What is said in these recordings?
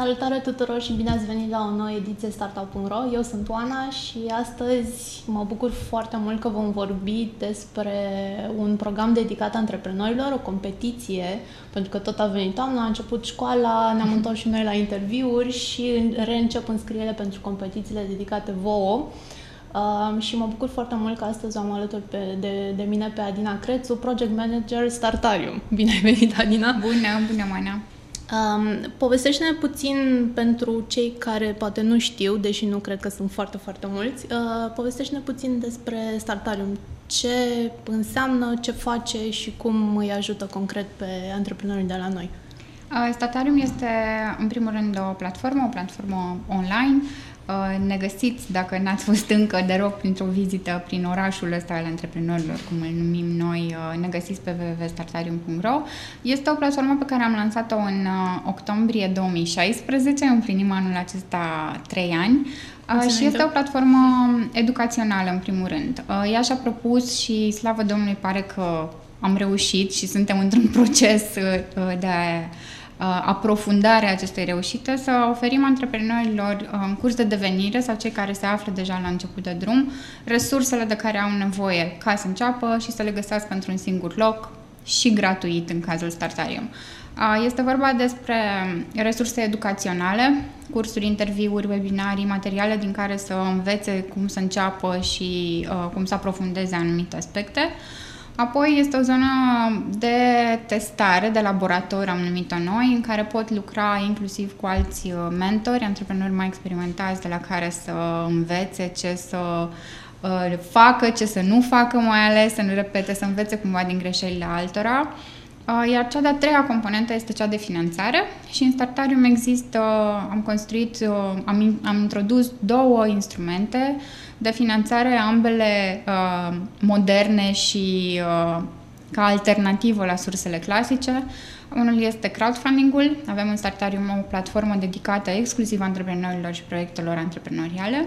Salutare tuturor și bine ați venit la o nouă ediție Startup.ro. Eu sunt Oana și astăzi mă bucur foarte mult că vom vorbi despre un program dedicat antreprenorilor, o competiție, pentru că tot a venit toamna, a început școala, ne-am întors și noi la interviuri și reîncep înscrierile pentru competițiile dedicate vouă. Uh, și mă bucur foarte mult că astăzi am alături pe, de, de mine pe Adina Crețu, Project Manager Startarium. Bine ai venit, Adina! Bună, bună, Mana! Um, povestește-ne puțin pentru cei care poate nu știu, deși nu cred că sunt foarte, foarte mulți, uh, povestește-ne puțin despre Startarium. Ce înseamnă, ce face și cum îi ajută concret pe antreprenorii de la noi? Uh, Startarium este, în primul rând, o platformă, o platformă online Uh, ne găsiți, dacă n-ați fost încă, de rog, printr-o vizită prin orașul ăsta al antreprenorilor, cum îl numim noi, uh, ne găsiți pe www.startarium.ro. Este o platformă pe care am lansat-o în uh, octombrie 2016, împlinim anul acesta 3 ani. Uh, și este o platformă educațională, în primul rând. Uh, ea și-a propus și, slavă Domnului, pare că am reușit și suntem într-un proces uh, de Uh, aprofundarea acestei reușite, să oferim antreprenorilor uh, în curs de devenire sau cei care se află deja la început de drum resursele de care au nevoie ca să înceapă și să le găsească într-un singur loc și gratuit în cazul Startarium. Uh, este vorba despre resurse educaționale, cursuri, interviuri, webinarii, materiale din care să învețe cum să înceapă și cum să aprofundeze anumite aspecte. Apoi este o zonă de testare, de laborator, am numit-o noi, în care pot lucra inclusiv cu alți uh, mentori, antreprenori mai experimentați, de la care să învețe ce să uh, facă, ce să nu facă, mai ales să nu repete, să învețe cumva din greșelile altora. Uh, iar cea de-a treia componentă este cea de finanțare și în Startarium există, am construit, am, am introdus două instrumente de finanțare, ambele uh, moderne și uh, ca alternativă la sursele clasice. Unul este crowdfunding-ul. Avem în Startarium o platformă dedicată exclusiv antreprenorilor și proiectelor antreprenoriale.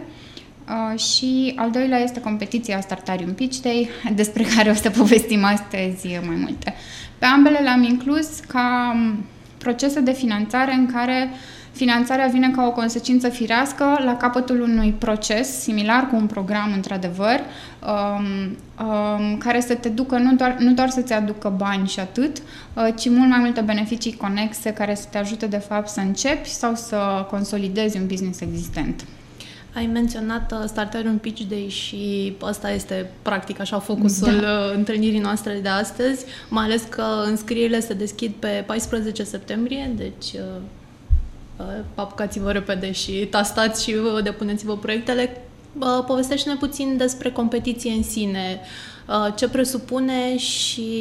Uh, și al doilea este competiția Startarium Pitch Day, despre care o să povestim astăzi mai multe. Pe ambele le-am inclus ca um, procese de finanțare în care uh, Finanțarea vine ca o consecință firească la capătul unui proces similar cu un program, într-adevăr, um, um, care să te ducă nu doar, nu doar să-ți aducă bani și atât, uh, ci mult mai multe beneficii conexe care să te ajute, de fapt, să începi sau să consolidezi un business existent. Ai menționat uh, Startarium Pitch Day și ăsta este practic așa focusul da. Uh, întâlnirii noastre de astăzi, mai ales că înscrierile se deschid pe 14 septembrie, deci uh, apucați-vă repede și tastați și depuneți-vă proiectele. Povestește-ne puțin despre competiție în sine, ce presupune și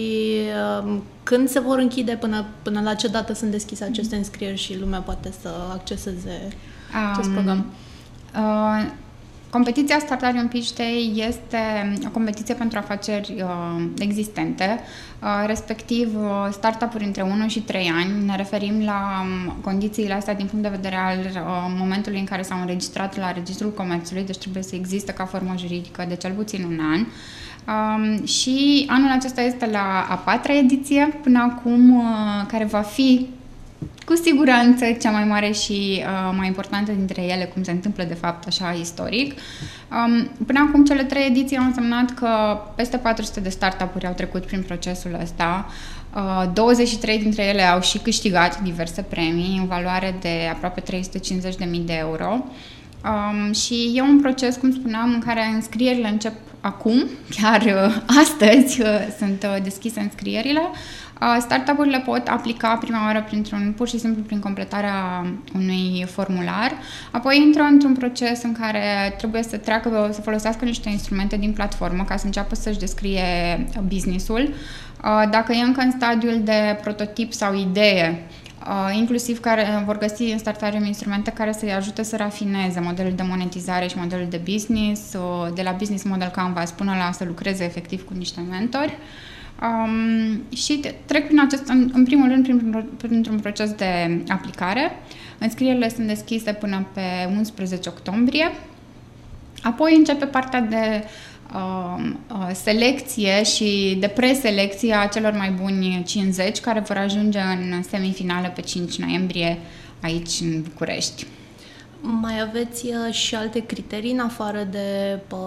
când se vor închide, până, până la ce dată sunt deschise aceste înscrieri și lumea poate să acceseze acest um, program. Uh, Competiția Startarium Pitch Day este o competiție pentru afaceri uh, existente, uh, respectiv uh, startup-uri între 1 și 3 ani. Ne referim la um, condițiile astea din punct de vedere al uh, momentului în care s-au înregistrat la Registrul Comerțului, deci trebuie să existe ca formă juridică de cel puțin un an. Um, și anul acesta este la a patra ediție până acum, uh, care va fi cu siguranță cea mai mare și uh, mai importantă dintre ele, cum se întâmplă de fapt așa istoric. Um, până acum cele trei ediții au însemnat că peste 400 de startup-uri au trecut prin procesul ăsta. Uh, 23 dintre ele au și câștigat diverse premii în valoare de aproape 350.000 de euro. Um, și e un proces, cum spuneam, în care înscrierile încep acum, chiar uh, astăzi uh, sunt uh, deschise înscrierile. Startup-urile pot aplica prima oară printr-un, pur și simplu prin completarea unui formular, apoi intră într-un proces în care trebuie să treacă, să folosească niște instrumente din platformă ca să înceapă să-și descrie business-ul. Dacă e încă în stadiul de prototip sau idee, Uh, inclusiv care vor găsi în startarium instrumente care să-i ajute să rafineze modelul de monetizare și modelul de business, uh, de la business model canvas până la să lucreze efectiv cu niște mentori. Um, și trec prin acest, în, în primul rând, prin, printr-un proces de aplicare. Înscrierile sunt deschise până pe 11 octombrie. Apoi începe partea de uh, uh, selecție și de preselecție a celor mai buni 50 care vor ajunge în semifinale pe 5 noiembrie aici în București. Mai aveți uh, și alte criterii în afară de pă,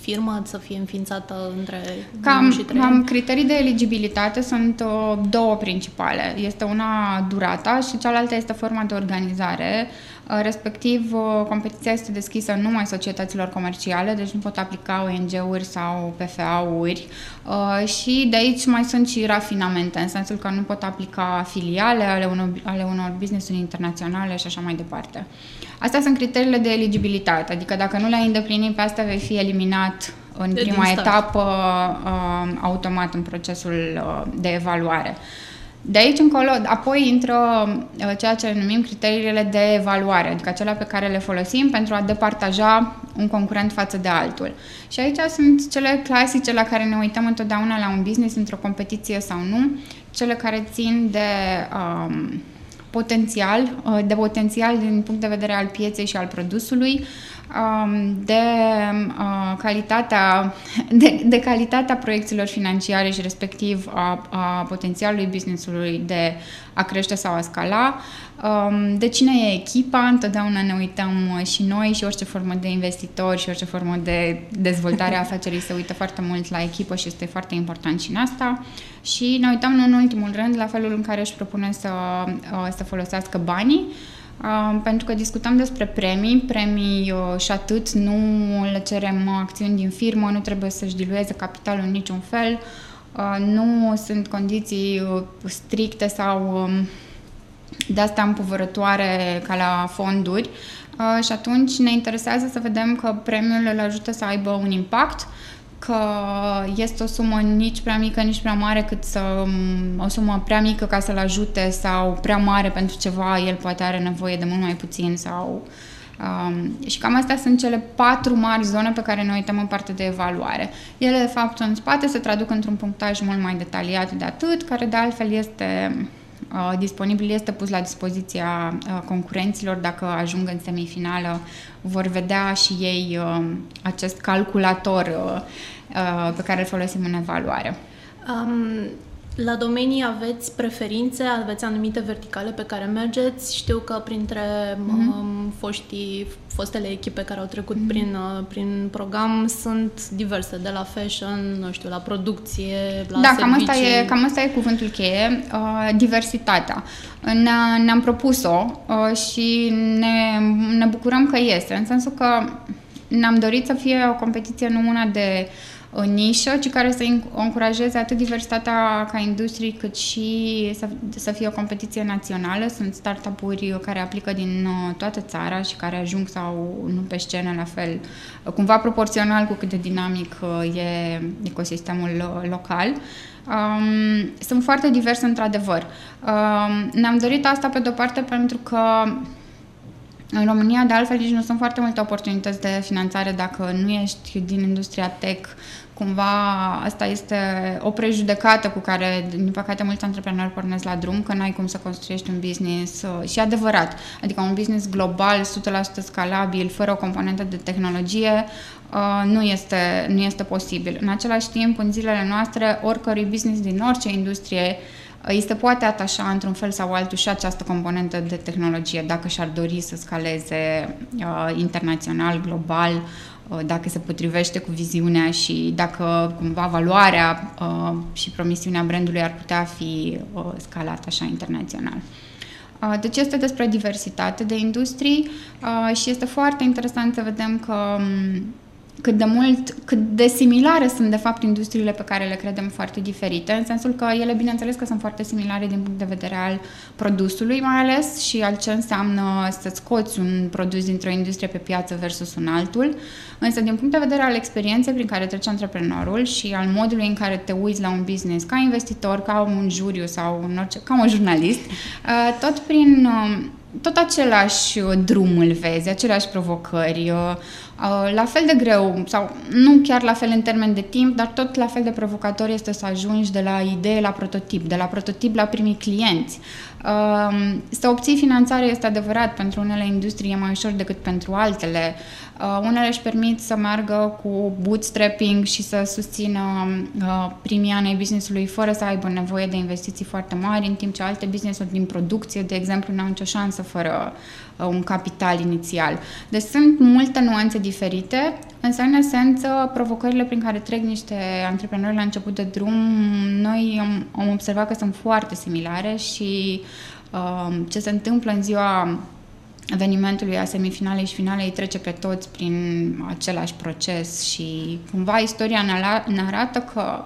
firmă să fie înființată între cam, și 3 Cam criterii de eligibilitate sunt uh, două principale. Este una durata și cealaltă este forma de organizare. Uh, respectiv, competiția este deschisă numai societăților comerciale, deci nu pot aplica ONG-uri sau PFA-uri și de aici mai sunt și rafinamente, în sensul că nu pot aplica filiale ale unor, ale unor business-uri internaționale și așa mai departe. Astea sunt criteriile de eligibilitate, adică dacă nu le-ai îndeplinit pe astea vei fi eliminat în de prima etapă uh, automat în procesul uh, de evaluare. De aici încolo, apoi intră uh, ceea ce numim criteriile de evaluare, adică acelea pe care le folosim pentru a departaja un concurent față de altul. Și aici sunt cele clasice la care ne uităm întotdeauna la un business într-o competiție sau nu, cele care țin de uh, potențial, uh, de potențial din punct de vedere al pieței și al produsului, um, de uh, calitatea, de, de calitatea proiecțiilor financiare și respectiv a, a potențialului businessului de a crește sau a scala, um, de cine e echipa, întotdeauna ne uităm uh, și noi și orice formă de investitor și orice formă de dezvoltare a afacerii se uită foarte mult la echipă și este foarte important și în asta. Și ne uităm în ultimul rând la felul în care își propune să, uh, să folosească banii, uh, pentru că discutăm despre premii, premii și atât, nu le cerem acțiuni din firmă, nu trebuie să-și dilueze capitalul în niciun fel, nu sunt condiții stricte sau um, de asta împovărătoare ca la fonduri. Uh, și atunci ne interesează să vedem că premiul îl ajută să aibă un impact, că este o sumă nici prea mică, nici prea mare, cât să um, o sumă prea mică ca să-l ajute sau prea mare pentru ceva, el poate are nevoie de mult mai puțin sau Um, și cam astea sunt cele patru mari zone pe care noi uităm în partea de evaluare. Ele, de fapt, în spate se traduc într-un punctaj mult mai detaliat de atât, care de altfel este Uh, disponibil este pus la dispoziția uh, concurenților dacă ajung în semifinală, vor vedea și ei uh, acest calculator pe care îl folosim în evaluare. Um, la domenii aveți preferințe, aveți anumite verticale pe care mergeți. Știu că printre mm-hmm. foștii, fostele echipe care au trecut mm-hmm. prin, uh, prin program sunt diverse, de la fashion, nu știu, la producție, la Da, servicii. cam asta, e, cam asta e cuvântul cheie, uh, diversitatea. Ne, ne-am propus-o uh, și ne, ne bucurăm că este, în sensul că ne-am dorit să fie o competiție nu una de uh, o nișă, ci care să încurajeze atât diversitatea ca industrie, cât și să, să fie o competiție națională. Sunt startup-uri care aplică din uh, toată țara și care ajung sau nu pe scenă la fel, cumva proporțional cu cât de dinamic uh, e ecosistemul uh, local. Um, sunt foarte diverse într-adevăr. Um, ne-am dorit asta pe de-o parte pentru că în România, de altfel, nici nu sunt foarte multe oportunități de finanțare dacă nu ești din industria tech. Cumva asta este o prejudecată cu care, din păcate, mulți antreprenori pornesc la drum, că n-ai cum să construiești un business uh, și adevărat. Adică un business global, 100% scalabil, fără o componentă de tehnologie, uh, nu este, nu este posibil. În același timp, în zilele noastre, oricărui business din orice industrie îi se poate atașa într-un fel sau altul și această componentă de tehnologie dacă și-ar dori să scaleze uh, internațional, global, uh, dacă se potrivește cu viziunea și dacă cumva valoarea uh, și promisiunea brandului ar putea fi uh, scalată așa internațional. Uh, deci este despre diversitate de industrii uh, și este foarte interesant să vedem că um, cât de mult, cât de similare sunt de fapt industriile pe care le credem foarte diferite, în sensul că ele, bineînțeles că sunt foarte similare din punct de vedere al produsului mai ales și al ce înseamnă să scoți un produs dintr-o industrie pe piață versus un altul, însă din punct de vedere al experienței prin care trece antreprenorul și al modului în care te uiți la un business ca investitor, ca un juriu sau în orice, ca un jurnalist, uh, tot prin uh, tot același drum îl vezi, aceleași provocări, uh, Uh, la fel de greu, sau nu chiar la fel în termen de timp, dar tot la fel de provocator este să ajungi de la idee la prototip, de la prototip la primii clienți. Um, să obții finanțare este adevărat, pentru unele industrie e mai ușor decât pentru altele. Uh, unele își permit să meargă cu bootstrapping și să susțină uh, primii ani ai business-ului fără să aibă nevoie de investiții foarte mari, în timp ce alte business-uri din producție, de exemplu, nu au nicio șansă fără uh, un capital inițial. Deci sunt multe nuanțe diferite, însă, în esență, provocările prin care trec niște antreprenori la început de drum, noi am, am observat că sunt foarte similare și uh, ce se întâmplă în ziua evenimentului a semifinalei și finalei îi trece pe toți prin același proces și cumva istoria ne arată că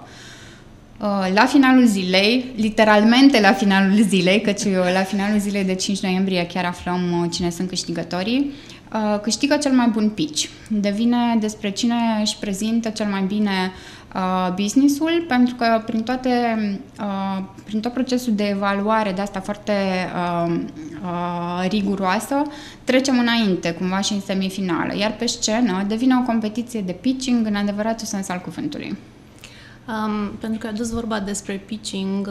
uh, la finalul zilei, literalmente la finalul zilei, căci la finalul zilei de 5 noiembrie chiar aflăm uh, cine sunt câștigătorii, uh, câștigă cel mai bun pitch. Devine despre cine își prezintă cel mai bine uh, businessul, pentru că prin, toate, uh, prin tot procesul de evaluare de asta foarte uh, uh, riguroasă, trecem înainte, cumva și în semifinală, iar pe scenă devine o competiție de pitching în adevăratul sens al cuvântului. Um, pentru că ai dus vorba despre pitching,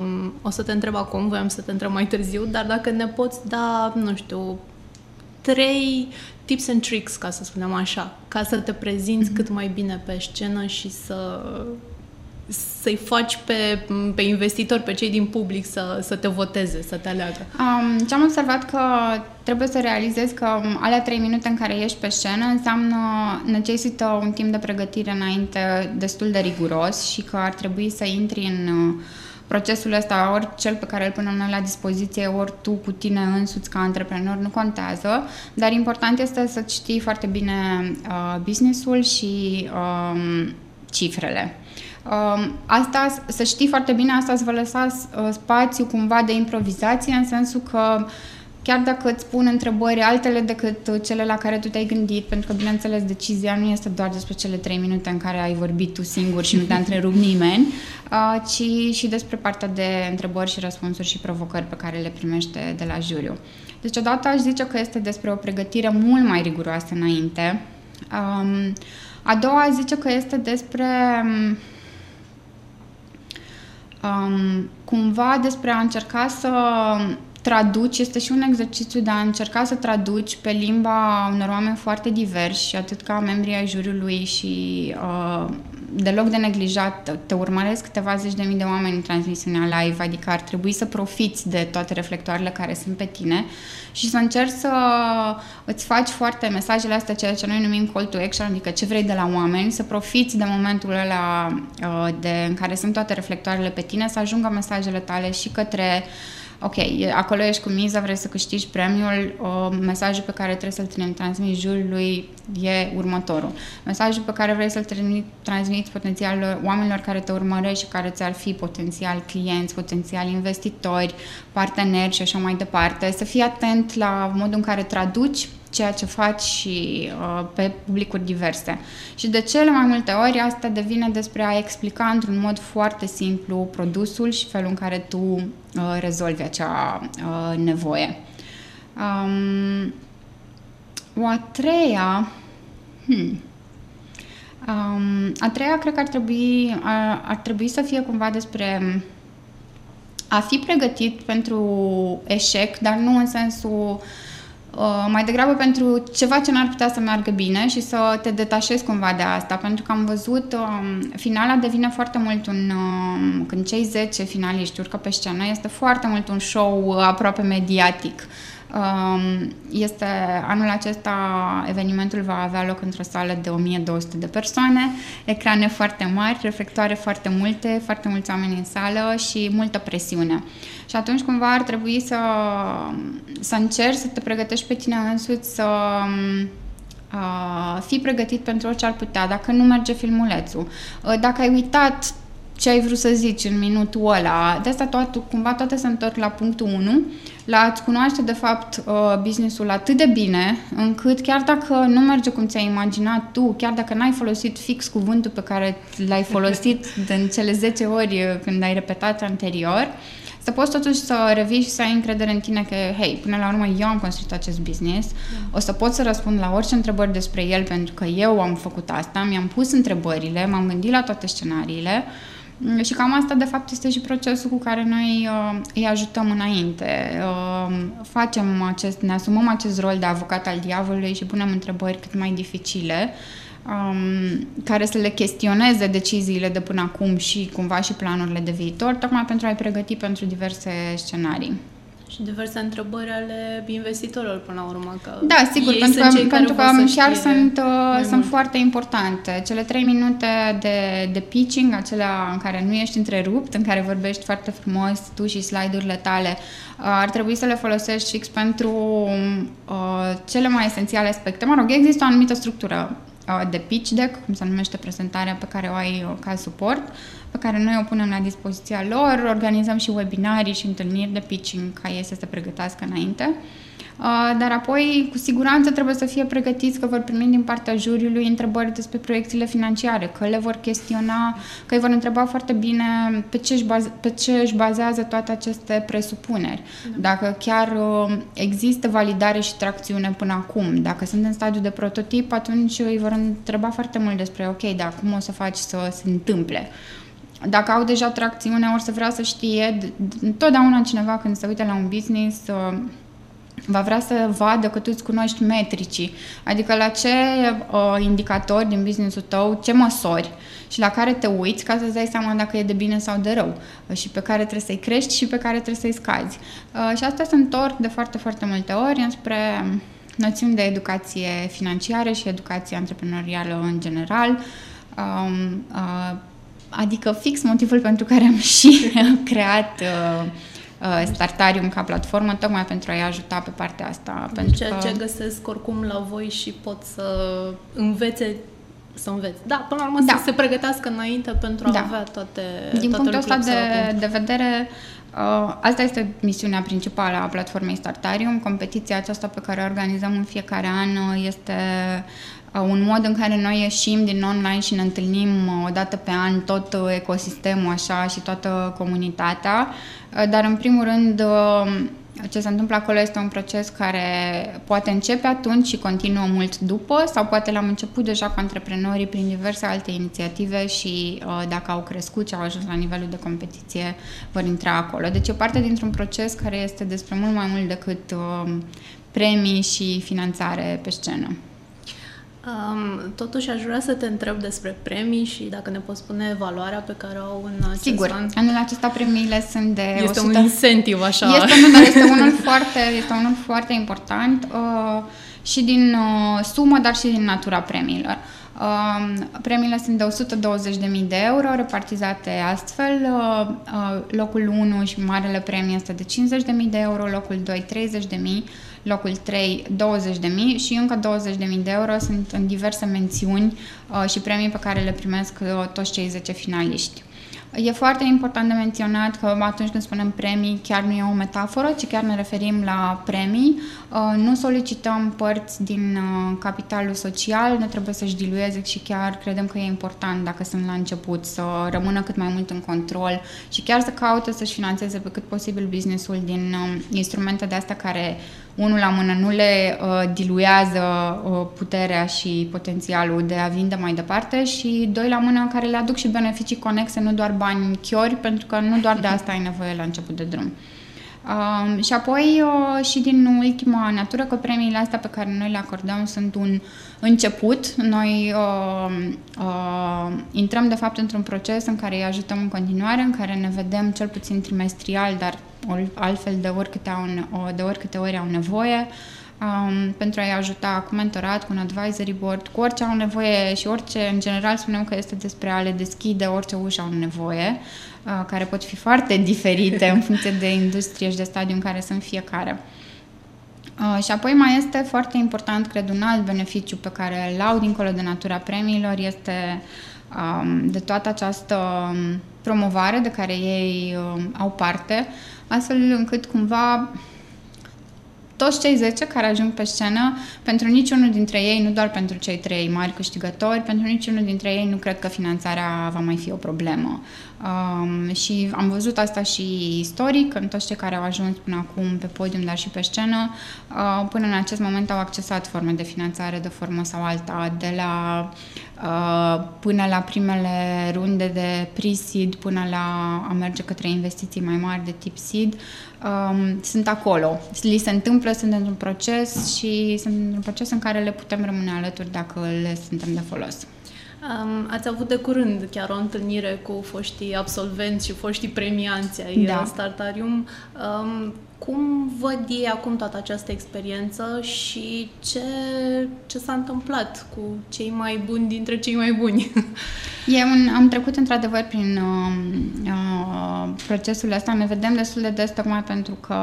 um, o să te întreb acum, voiam să te întreb mai târziu, dar dacă ne poți da, nu știu, trei tips and tricks, ca să spunem așa, ca să te prezinți mm-hmm. cât mai bine pe scenă și să să-i faci pe, pe investitori, pe cei din public să, să te voteze, să te aleagă? Um, ce am observat că trebuie să realizezi că alea trei minute în care ești pe scenă înseamnă, necesită un timp de pregătire înainte destul de riguros și că ar trebui să intri în uh, procesul ăsta, ori cel pe care îl punem noi la dispoziție, ori tu cu tine însuți ca antreprenor, nu contează, dar important este să știi foarte bine uh, businessul și uh, cifrele. Uh, asta, să știi foarte bine, asta îți va lăsa uh, spațiu cumva de improvizație, în sensul că uh, chiar dacă îți pun întrebări altele decât cele la care tu te-ai gândit, pentru că, bineînțeles, decizia nu este doar despre cele trei minute în care ai vorbit tu singur și nu te-a întrerupt nimeni, ci și despre partea de întrebări și răspunsuri și provocări pe care le primește de la juriu. Deci, odată aș zice că este despre o pregătire mult mai riguroasă înainte. a doua zice că este despre um, cumva despre a încerca să traduci, este și un exercițiu de a încerca să traduci pe limba unor oameni foarte diversi, atât ca membrii ai juriului și uh, deloc de neglijat, te urmăresc câteva zeci de mii de oameni în transmisiunea live, adică ar trebui să profiți de toate reflectoarele care sunt pe tine și să încerci să îți faci foarte mesajele astea, ceea ce noi numim call to action, adică ce vrei de la oameni, să profiți de momentul ăla uh, de, în care sunt toate reflectoarele pe tine, să ajungă mesajele tale și către uh, ok, acolo ești cu miza, vrei să câștigi premiul, uh, mesajul pe care trebuie să-l transmiți juriului e următorul. Mesajul pe care vrei să-l transmiți potențial oamenilor care te urmăresc și care ți-ar fi potențial clienți, potențial investitori, parteneri și așa mai departe. Să fii atent la modul în care traduci ceea ce faci și uh, pe publicuri diverse. Și de cele mai multe ori asta devine despre a explica într-un mod foarte simplu produsul și felul în care tu uh, rezolvi acea uh, nevoie. Um, o a treia... Hmm, um, a treia cred că ar trebui, ar, ar trebui să fie cumva despre a fi pregătit pentru eșec, dar nu în sensul uh, Uh, mai degrabă pentru ceva ce n-ar putea să meargă bine și să te detașezi cumva de asta, pentru că am văzut uh, finala devine foarte mult un, uh, când cei 10 finaliști urcă pe scenă, este foarte mult un show uh, aproape mediatic. Uh, Um, este anul acesta evenimentul va avea loc într-o sală de 1200 de persoane, ecrane foarte mari, reflectoare foarte multe, foarte mulți oameni în sală și multă presiune. Și atunci cumva ar trebui să, să încerci să te pregătești pe tine însuți să uh, fii pregătit pentru orice ar putea, dacă nu merge filmulețul. Uh, dacă ai uitat ce ai vrut să zici în minutul ăla. De asta toate, cumva toate se întorc la punctul 1, la a-ți cunoaște de fapt uh, businessul atât de bine, încât chiar dacă nu merge cum ți-ai imaginat tu, chiar dacă n-ai folosit fix cuvântul pe care l-ai folosit în cele 10 ori uh, când ai repetat anterior, să poți totuși să revii și să ai încredere în tine că, hei, până la urmă eu am construit acest business, o să pot să răspund la orice întrebări despre el pentru că eu am făcut asta, mi-am pus întrebările, m-am gândit la toate scenariile. Mm, și cam asta, de fapt, este și procesul cu care noi uh, îi ajutăm înainte. Uh, facem acest, ne asumăm acest rol de avocat al diavolului și punem întrebări cât mai dificile, um, care să le chestioneze deciziile de până acum și cumva și planurile de viitor, tocmai pentru a-i pregăti pentru diverse scenarii. Și diverse întrebări ale investitorilor până la urmă. Că da, sigur, pentru că, pentru că chiar sunt, uh, sunt foarte importante. Cele trei minute de, de pitching, acelea în care nu ești întrerupt, în care vorbești foarte frumos tu și slide-urile tale, uh, ar trebui să le folosești fix pentru uh, cele mai esențiale aspecte. Mă rog, există o anumită structură uh, de pitch deck, cum se numește prezentarea pe care o ai uh, ca suport, pe care noi o punem la dispoziția lor, organizăm și webinarii și întâlniri de pitching ca ei să se pregătească înainte. Uh, dar apoi, cu siguranță, trebuie să fie pregătiți că vor primi din partea juriului întrebări despre proiecțiile financiare, că le vor chestiona, că îi vor întreba foarte bine pe ce își, baze, pe ce își bazează toate aceste presupuneri. Da. Dacă chiar uh, există validare și tracțiune până acum, dacă sunt în stadiu de prototip, atunci îi vor întreba foarte mult despre, ok, dar cum o să faci să se întâmple dacă au deja tracțiune, ori să vrea să știe, întotdeauna cineva când se uită la un business uh, va vrea să vadă că tu îți cunoști metricii, adică la ce uh, indicatori din businessul tău, ce măsori și la care te uiți ca să-ți dai seama dacă e de bine sau de rău uh, și pe care trebuie să-i crești și pe care trebuie să-i scazi. Uh, și asta se întorc de foarte, foarte multe ori înspre noțiuni de educație financiară și educație antreprenorială în general. Um, uh, Adică fix motivul pentru care am și creat uh, uh, Startarium ca platformă, tocmai pentru a-i ajuta pe partea asta. Deci pentru ceea că... ce găsesc oricum la voi și pot să învețe să înveți. Da, până la urmă da. să se pregătească înainte pentru a da. avea toate Din toate punctul ăsta de, de vedere, uh, asta este misiunea principală a platformei Startarium. Competiția aceasta pe care o organizăm în fiecare an uh, este un mod în care noi ieșim din online și ne întâlnim uh, o dată pe an tot uh, ecosistemul așa și toată comunitatea, uh, dar în primul rând ce se întâmplă acolo este un proces care poate începe atunci și continuă mult după sau poate l-am început deja cu antreprenorii prin diverse alte inițiative și dacă au crescut și au ajuns la nivelul de competiție vor intra acolo. Deci e parte dintr-un proces care este despre mult mai mult decât premii și finanțare pe scenă. Um, totuși aș vrea să te întreb despre premii și dacă ne poți spune valoarea pe care o au în acest Sigur, an. anul acesta premiile sunt de Este 100... un incentiv așa. Este, nu, dar este unul foarte, este unul foarte important uh, și din uh, sumă, dar și din natura premiilor. Uh, premiile sunt de 120.000 de euro, repartizate astfel. Uh, uh, locul 1 și marele premiu este de 50.000 de euro, locul 2 30.000 locul 3 20.000 și încă 20.000 de euro sunt în diverse mențiuni uh, și premii pe care le primesc uh, toți cei 10 finaliști. E foarte important de menționat că atunci când spunem premii, chiar nu e o metaforă, ci chiar ne referim la premii. Uh, nu solicităm părți din capitalul social, nu trebuie să-și dilueze și chiar credem că e important, dacă sunt la început, să rămână cât mai mult în control și chiar să caute să-și financeze pe cât posibil businessul din instrumente de astea care unul la mână nu le uh, diluează uh, puterea și potențialul de a vinde mai departe și doi la mână care le aduc și beneficii conexe, nu doar bani chiori, pentru că nu doar de asta ai nevoie la început de drum. Uh, și apoi uh, și din ultima natură că premiile astea pe care noi le acordăm sunt un început. Noi uh, uh, intrăm de fapt într-un proces în care îi ajutăm în continuare, în care ne vedem cel puțin trimestrial, dar altfel de oricâte, au, de oricâte ori au nevoie, um, pentru a-i ajuta cu mentorat, cu un advisory board, cu orice au nevoie și orice, în general, spunem că este despre a le deschide orice ușă au nevoie, uh, care pot fi foarte diferite în funcție de industrie și de stadiu în care sunt fiecare. Uh, și apoi mai este foarte important, cred, un alt beneficiu pe care îl au dincolo de natura premiilor este um, de toată această um, promovare de care ei um, au parte, astfel încât cumva toți cei 10 care ajung pe scenă, pentru niciunul dintre ei, nu doar pentru cei trei mari câștigători, pentru niciunul dintre ei nu cred că finanțarea va mai fi o problemă. Um, și am văzut asta și istoric, în toți cei care au ajuns până acum pe podium, dar și pe scenă, uh, până în acest moment au accesat forme de finanțare de formă sau alta, de la uh, până la primele runde de pre-seed, până la a merge către investiții mai mari de tip seed, um, sunt acolo. Li se întâmplă, sunt într-un proces și sunt într-un proces în care le putem rămâne alături dacă le suntem de folos. Um, ați avut de curând chiar o întâlnire cu foștii absolvenți și foștii premianți ai da. Startarium. Um, cum văd ei acum toată această experiență și ce, ce s-a întâmplat cu cei mai buni dintre cei mai buni? E un, am trecut într-adevăr prin uh, uh, procesul ăsta, ne vedem destul de des tocmai pentru că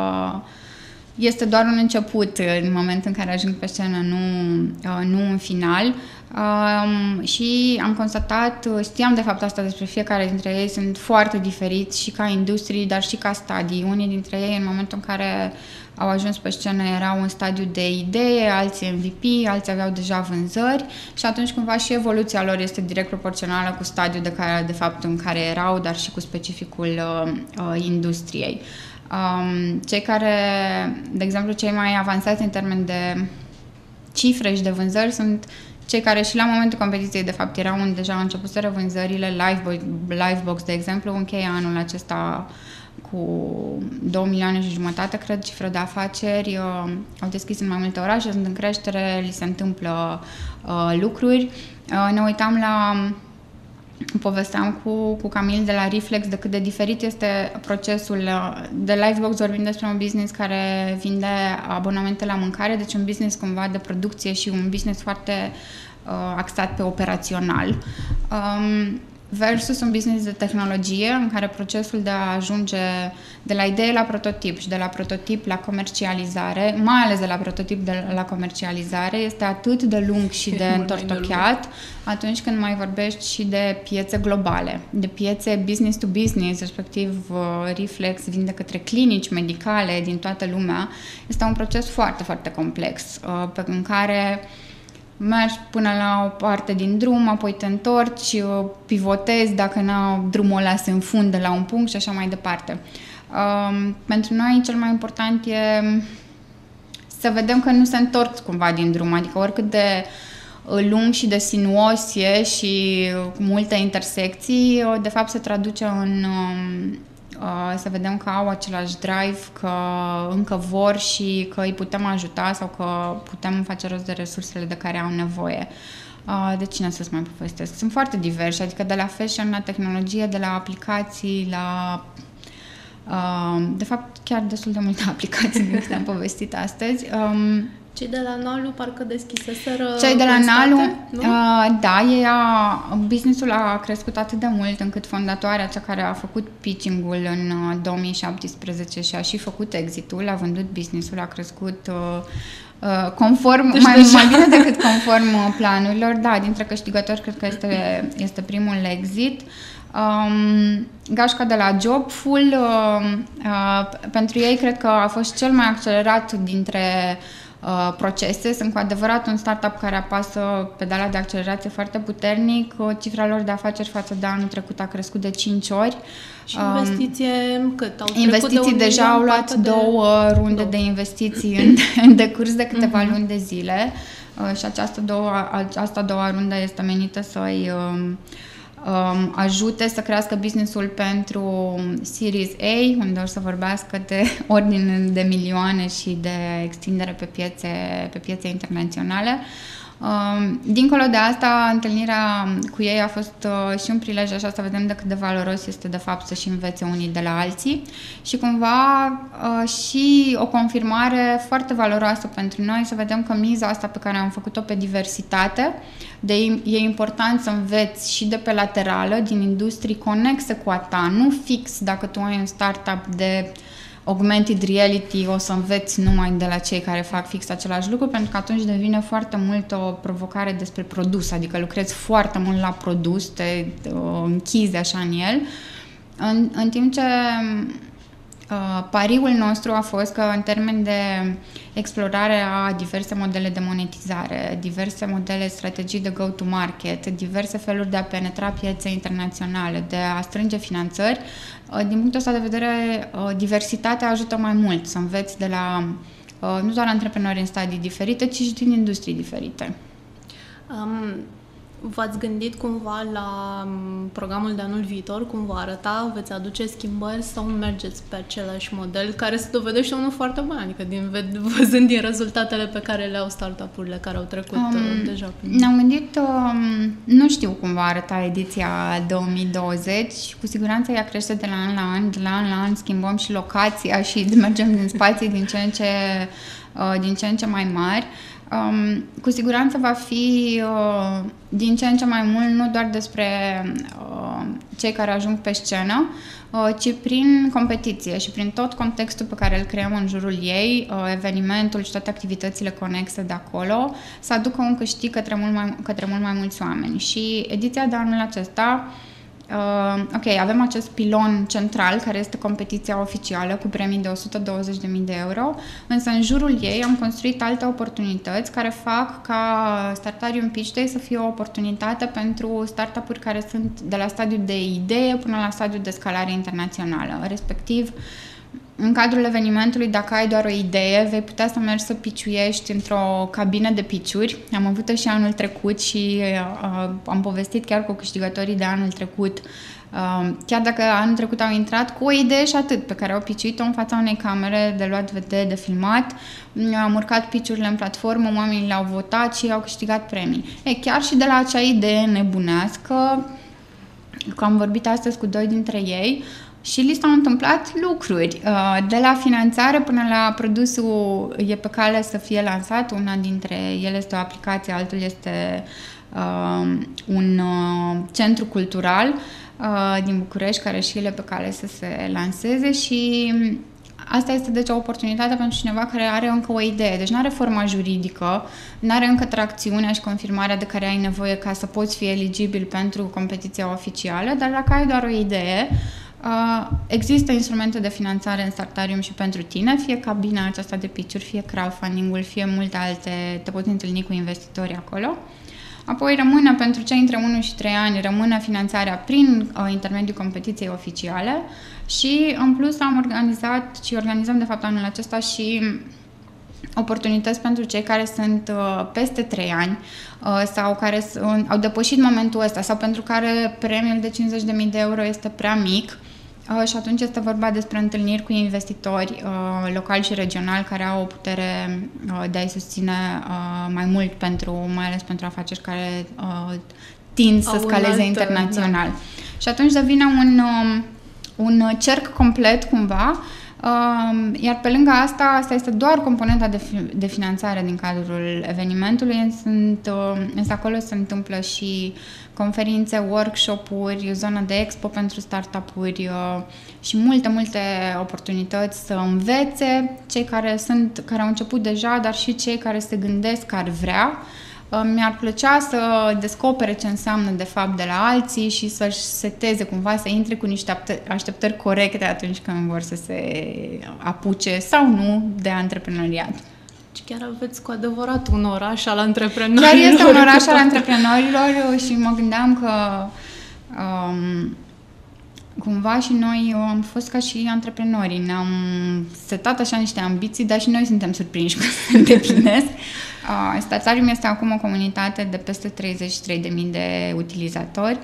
este doar un început în momentul în care ajung pe scenă, nu, uh, nu un final. Um, și am constatat, știam de fapt asta despre fiecare dintre ei, sunt foarte diferiți și ca industrie, dar și ca stadii. Unii dintre ei, în momentul în care au ajuns pe scenă, erau în stadiu de idee, alții MVP, alții aveau deja vânzări și atunci cumva și evoluția lor este direct proporțională cu stadiul de, care, de fapt în care erau, dar și cu specificul uh, uh, industriei. Um, cei care, de exemplu, cei mai avansați în termen de cifre și de vânzări sunt cei care și la momentul competiției, de fapt, erau în, deja început să vânzările, Livebox, Livebox, de exemplu, încheie anul acesta cu 2 milioane și jumătate, cred, cifră de afaceri, uh, au deschis în mai multe orașe, sunt în creștere, li se întâmplă uh, lucruri. Uh, ne uitam la povesteam cu, cu Camil de la Reflex de cât de diferit este procesul uh, de Livebox, vorbim despre un business care vinde abonamente la mâncare, deci un business cumva de producție și un business foarte uh, axat pe operațional. Um, versus un business de tehnologie în care procesul de a ajunge de la idee la prototip și de la prototip la comercializare, mai ales de la prototip de la comercializare, este atât de lung și de întortocheat atunci când mai vorbești și de piețe globale, de piețe business to business, respectiv uh, Reflex vinde către clinici medicale din toată lumea. Este un proces foarte, foarte complex, uh, pe în care mergi până la o parte din drum, apoi te întorci, uh, pivotezi dacă n drumul ăla se înfunde la un punct și așa mai departe. Um, pentru noi cel mai important e să vedem că nu se întorc cumva din drum, adică oricât de uh, lung și de sinuos e și cu multe intersecții, uh, de fapt se traduce în um, Uh, să vedem că au același drive, că încă vor și că îi putem ajuta sau că putem face rost de resursele de care au nevoie. Uh, de cine să-ți mai povestesc? Sunt foarte diversi, adică de la fashion la tehnologie, de la aplicații la Uh, de fapt, chiar destul de multe aplicații din câte am povestit astăzi. Um, cei de la Nalu parcă deschiseseră Cei de la Nalu, uh, da, ei a, businessul a crescut atât de mult încât fondatoarea, cea care a făcut pitching-ul în uh, 2017 și a și făcut exitul, a vândut businessul, a crescut uh, uh, conform, deci mai, deja... mai bine decât conform uh, planurilor. Da, dintre câștigători cred că este, este primul exit. Um, gașca de la Jobful, uh, uh, pentru ei cred că a fost cel mai accelerat dintre uh, Uh, procese. Sunt cu adevărat un startup care apasă pedala de accelerație foarte puternic. Cifra lor de afaceri față de anul trecut a crescut de 5 ori. Și investiție um, cât? Au investiții de deja au luat de... două runde două. de investiții în, în decurs de câteva uh-huh. luni de zile uh, și această două, această a doua rundă este menită să-i uh, um, ajute să crească businessul pentru Series A, unde o să vorbească de ordine de milioane și de extindere pe piețe, pe piețe internaționale. Um, dincolo de asta, întâlnirea cu ei a fost uh, și un prilej așa să vedem de cât de valoros este de fapt să-și învețe unii de la alții. Și cumva uh, și o confirmare foarte valoroasă pentru noi să vedem că miza asta pe care am făcut-o pe diversitate, de e important să înveți și de pe laterală, din industrii conexe cu a ta, nu fix dacă tu ai un startup de augmented reality o să înveți numai de la cei care fac fix același lucru, pentru că atunci devine foarte mult o provocare despre produs, adică lucrezi foarte mult la produs, te uh, închizi așa în el, în, în timp ce Uh, pariul nostru a fost că în termen de explorare a diverse modele de monetizare, diverse modele strategii de go-to-market, diverse feluri de a penetra piețe internaționale, de a strânge finanțări, uh, din punctul ăsta de vedere, uh, diversitatea ajută mai mult să înveți de la nu doar antreprenori în stadii diferite, ci și din industrii diferite. Um, V-ați gândit cumva la mm, programul de anul viitor, cum va arăta? Veți aduce schimbări sau mergeți pe același model care se dovedește unul foarte bun, adică din, văzând din rezultatele pe care le au startup-urile care au trecut um, uh, deja? Ne-am gândit, um, nu știu cum va arăta ediția 2020, cu siguranță ea crește de la an la an, de la an la an schimbăm și locația și mergem din spații din ce în ce, uh, din ce, în ce mai mari. Uh, Um, cu siguranță va fi uh, din ce în ce mai mult nu doar despre uh, cei care ajung pe scenă, uh, ci prin competiție și prin tot contextul pe care îl creăm în jurul ei, uh, evenimentul și toate activitățile conexe de acolo, să aducă un câștig către mult mai, către mult mai mulți oameni. Și ediția de anul acesta uh, Uh, ok, avem acest pilon central, care este competiția oficială cu premii de 120.000 de euro, însă în jurul ei am construit alte oportunități care fac ca Startarium Pitch Day să fie o oportunitate pentru startup-uri care sunt de la stadiul de idee până la stadiul de scalare internațională, respectiv uh, în cadrul evenimentului, dacă ai doar o idee, vei putea să mergi să piciuiești într-o cabină de piciuri. Am avut-o și anul trecut și uh, am povestit chiar cu câștigătorii de anul trecut. Uh, chiar dacă anul trecut au intrat cu o idee și atât, pe care au piciuit-o în fața unei camere de luat vedere, de filmat, am urcat piciurile în platformă, oamenii le-au votat și au câștigat premii. E, chiar și de la acea idee nebunească, că am vorbit astăzi cu doi dintre ei, și li s-au întâmplat lucruri. Uh, de la finanțare până la produsul e pe cale să fie lansat. Una dintre ele este o aplicație, altul este uh, un uh, centru cultural din București care și ele pe cale să se lanseze și Asta este deci o oportunitate pentru cineva care are încă o idee. Deci nu are forma juridică, nu are încă tracțiunea și confirmarea de care ai nevoie ca să poți fi eligibil pentru competiția oficială, dar dacă ai doar o idee, Uh, există instrumente de finanțare în Startarium și pentru tine, fie cabina aceasta de pitch fie crowdfunding-ul, fie multe alte, te poți întâlni cu investitori acolo. Apoi rămâne pentru cei între 1 și 3 ani, rămâne finanțarea prin uh, intermediul competiției oficiale și în plus am organizat și organizăm de fapt anul acesta și oportunități pentru cei care sunt uh, peste 3 ani uh, sau care sunt, au depășit momentul ăsta sau pentru care premiul de 50.000 de euro este prea mic Uh, și atunci este vorba despre întâlniri cu investitori uh, locali și regionali care au o putere uh, de a-i susține uh, mai mult pentru, mai ales pentru afaceri care uh, tind să scaleze alt, internațional. Da. Și atunci devine un, um, un cerc complet cumva Um, iar pe lângă asta, asta este doar componenta de, fi, de finanțare din cadrul evenimentului, sunt, uh, însă acolo se întâmplă și conferințe, workshop-uri, zona de expo pentru startup-uri uh, și multe, multe oportunități să învețe cei care, sunt, care au început deja, dar și cei care se gândesc că ar vrea mi-ar plăcea să descopere ce înseamnă de fapt de la alții și să-și seteze cumva, să intre cu niște așteptări corecte atunci când vor să se apuce sau nu de antreprenoriat. Deci chiar aveți cu adevărat un oraș al antreprenorilor. Chiar este un oraș al antreprenorilor și mă gândeam că um, cumva și noi am fost ca și antreprenori. Ne-am setat așa niște ambiții, dar și noi suntem surprinși că se îndeplinesc. Uh, Statarium este acum o comunitate de peste 33.000 de utilizatori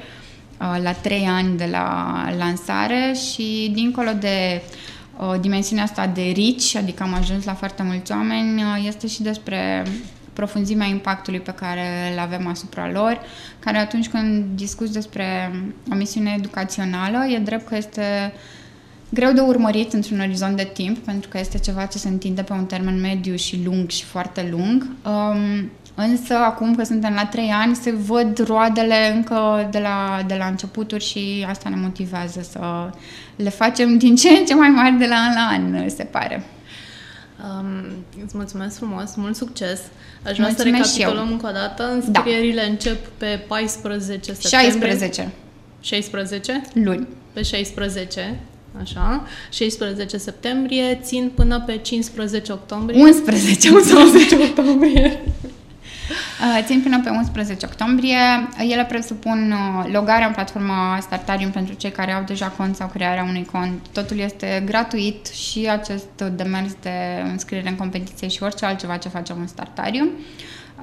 uh, la 3 ani de la lansare și dincolo de uh, dimensiunea asta de rici, adică am ajuns la foarte mulți oameni, uh, este și despre profunzimea impactului pe care îl avem asupra lor, care atunci când discuți despre o misiune educațională, e drept că este greu de urmărit într-un orizont de timp, pentru că este ceva ce se întinde pe un termen mediu și lung și foarte lung. Um, însă, acum că suntem la trei ani, se văd roadele încă de la, de la începuturi și asta ne motivează să le facem din ce în ce mai mari de la an la an, se pare. Um, îți mulțumesc frumos, mult succes! Aș vrea să recapitulăm încă o dată. Înscrierile da. încep pe 14 septembrie. 16. 16? Luni. Pe 16 Așa, 16 septembrie, țin până pe 15 octombrie. 11, 11 octombrie. Uh, țin până pe 11 octombrie. Ele presupun uh, logarea în platforma Startarium pentru cei care au deja cont sau crearea unui cont. Totul este gratuit și acest demers de înscriere în competiție și orice altceva ce facem în Startarium.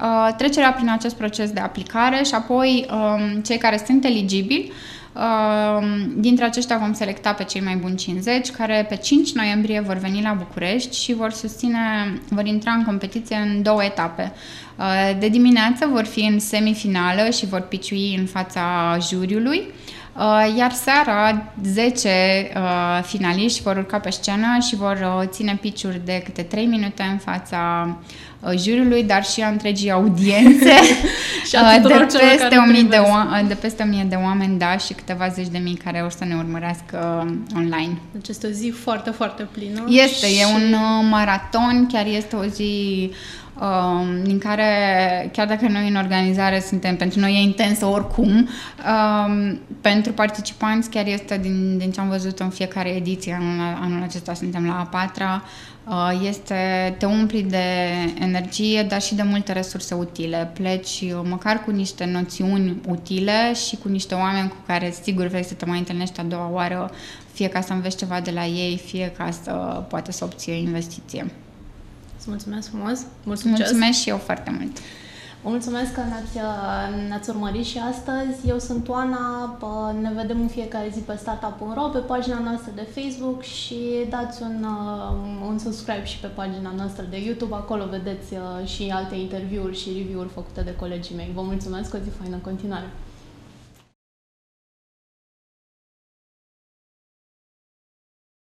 Uh, trecerea prin acest proces de aplicare și apoi um, cei care sunt eligibili Dintre aceștia vom selecta pe cei mai buni 50, care pe 5 noiembrie vor veni la București și vor susține, vor intra în competiție în două etape. Uh, de dimineață vor fi în semifinală și vor piciui în fața juriului, uh, iar seara 10 uh, finaliști vor urca pe scenă și vor ține piciuri de câte 3 minute în fața juriului, dar și a întregii audiențe și a de, peste o mii de, de peste 1000 de oameni, da, și câteva zeci de mii care o să ne urmărească online. Deci este o zi foarte, foarte plină. Este, și... e un maraton, chiar este o zi um, din care, chiar dacă noi în organizare suntem, pentru noi e intensă oricum, um, pentru participanți chiar este, din, din ce am văzut în fiecare ediție, anul, anul acesta suntem la a patra, uh, este, te umpli de energie, dar și de multe resurse utile. Pleci uh, măcar cu niște noțiuni utile și cu niște oameni cu care sigur vrei să te mai întâlnești a doua oară, fie ca să înveți ceva de la ei, fie ca să poate să obții investiție. Îți mulțumesc frumos! Mult succes! Mulțumesc și eu foarte mult! Vă mulțumesc că ne-ați, ne-ați urmărit și astăzi. Eu sunt Oana, ne vedem în fiecare zi pe startup.ro, pe pagina noastră de Facebook și dați un, uh, un subscribe și pe pagina noastră de YouTube. Acolo vedeți uh, și alte interviuri și review-uri făcute de colegii mei. Vă mulțumesc, o zi faină în continuare!